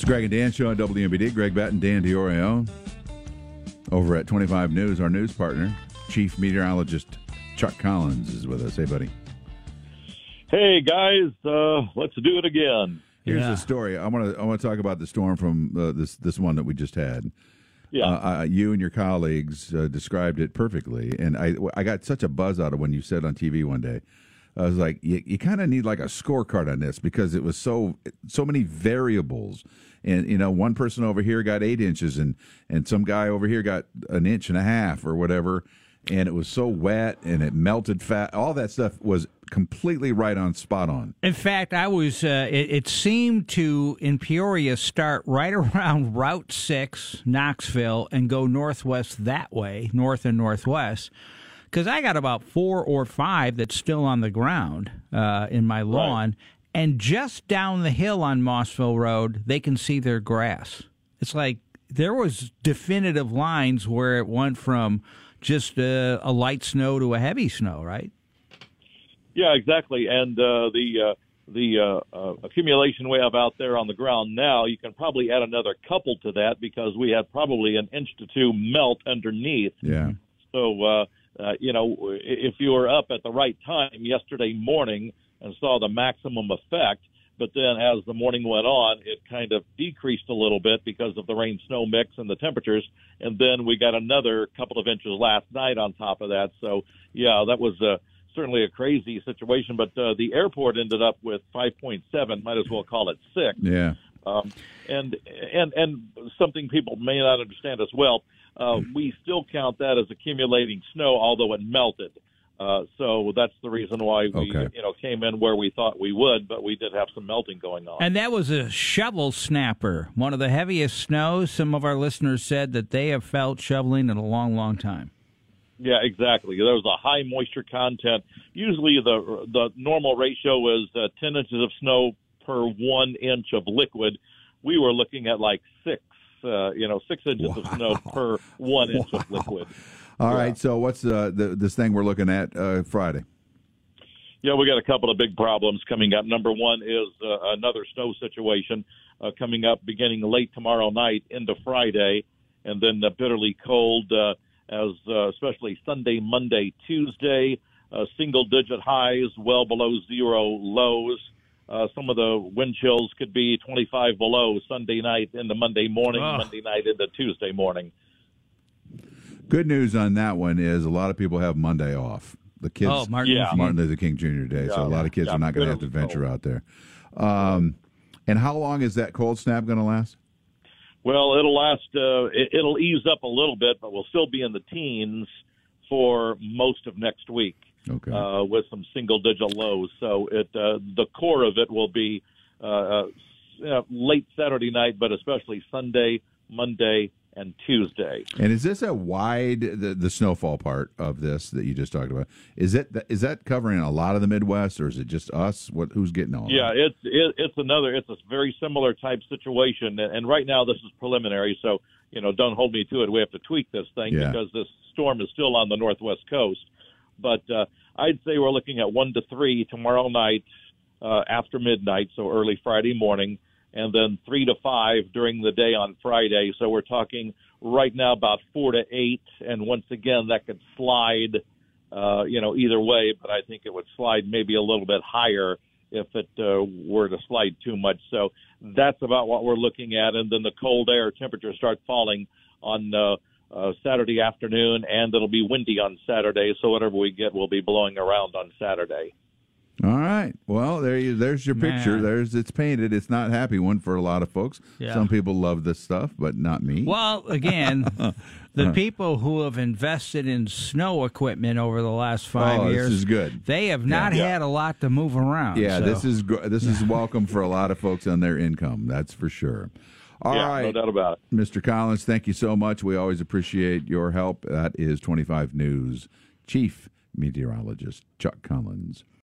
It's Greg and Dan show on WMBD. Greg Batten, Dan Diorio. Over at 25 News, our news partner, Chief Meteorologist Chuck Collins is with us. Hey, buddy. Hey guys, uh, let's do it again. Here's Yeah. the story. I want to I want to talk about the storm from uh, this this one that we just had. Yeah, Uh, uh, you and your colleagues uh, described it perfectly, and I I got such a buzz out of when you said on TV one day. I was like, you, you kind of need like a scorecard on this because it was so so many variables, and you know, one person over here got eight inches, and and some guy over here got an inch and a half or whatever, and it was so wet and it melted fat. All that stuff was completely right on, spot on. In fact, I was. Uh, it, it seemed to in Peoria start right around Route Six, Knoxville, and go northwest that way, north and northwest. Because I got about four or five that's still on the ground uh, in my lawn, and just down the hill on Mossville Road, they can see their grass. It's like there was definitive lines where it went from just uh, a light snow to a heavy snow, right? yeah, exactly. And uh, the uh, the uh, uh, accumulation we have out there on the ground now, you can probably add another couple to that because we had probably an inch to two melt underneath. Yeah. So, uh, uh, you know, if you were up at the right time yesterday morning and saw the maximum effect, but then as the morning went on, it kind of decreased a little bit because of the rain snow mix and the temperatures. And then we got another couple of inches last night on top of that. So, yeah, that was uh, certainly a crazy situation. But uh, the airport ended up with 5.7, might as well call it six. Yeah. Um, and and and something people may not understand as well. Uh, we still count that as accumulating snow, although it melted. Uh, so that's the reason why we Okay. you know came in where we thought we would, but we did have some melting going on. And that was a shovel snapper, one of the heaviest snows. Some of our listeners said that they have felt shoveling in a long, long time. Yeah, exactly. There was a high moisture content. Usually, the the normal ratio is uh, ten inches of snow per one inch of liquid. We were looking at like six, uh, you know, six inches of snow per one inch of liquid. All right. So what's uh, the this thing we're looking at uh, Friday? Yeah, we got a couple of big problems coming up. Number one is uh, another snow situation uh, coming up beginning late tomorrow night into Friday, and then uh, bitterly cold uh, as uh, especially Sunday, Monday, Tuesday. Uh, single digit highs, well below zero lows. Uh, some of the wind chills could be 25 below Sunday night into Monday morning, Ugh. Monday night into Tuesday morning. Good news on that one is a lot of people have Monday off. The kids, Oh, Martin Yeah. Martin Luther King Jr. Day, so a lot of kids Yeah, are not going to have to venture cold. out there. Um, and how long is that cold snap going to last? Well, it'll last. Uh, it, it'll ease up a little bit, but we'll still be in the teens for most of next week Okay. uh, with some single-digit lows. So it uh, the core of it will be uh, uh, late Saturday night, but especially Sunday, Monday, and Tuesday. and is this a wide the, the snowfall part of this that you just talked about? Is it is that covering a lot of the Midwest, or is it just us? What who's getting all? Yeah, it's it, it's another it's a very similar type situation, and, and right now this is preliminary, so you know don't hold me to it. We have to tweak this thing Yeah. because this storm is still on the northwest coast. But uh, I'd say we're looking at one to three tomorrow night uh, after midnight, so early Friday morning, and then three to five during the day on Friday. So we're talking right now about four to eight, and once again that could slide, uh, you know, either way. But I think it would slide maybe a little bit higher if it uh, were to slide too much. So that's about what we're looking at, and then the cold air temperatures start falling on. Uh, uh, Saturday afternoon, and it'll be windy on Saturday. So whatever we get will be blowing around on Saturday. All right. Well, there you. There's your picture. There's it's painted. It's not a happy one for a lot of folks. Yeah. Some people love this stuff, but not me. Well, again, the people who have invested in snow equipment over the last five Oh, this years, is good. They have not Yeah. had a lot to move around. Yeah, so- this is gr- this is welcome for a lot of folks on their income. That's for sure. All yeah, right, no doubt about it. Mr. Collins, thank you so much. We always appreciate your help. That is 25 News Chief Meteorologist Chuck Collins.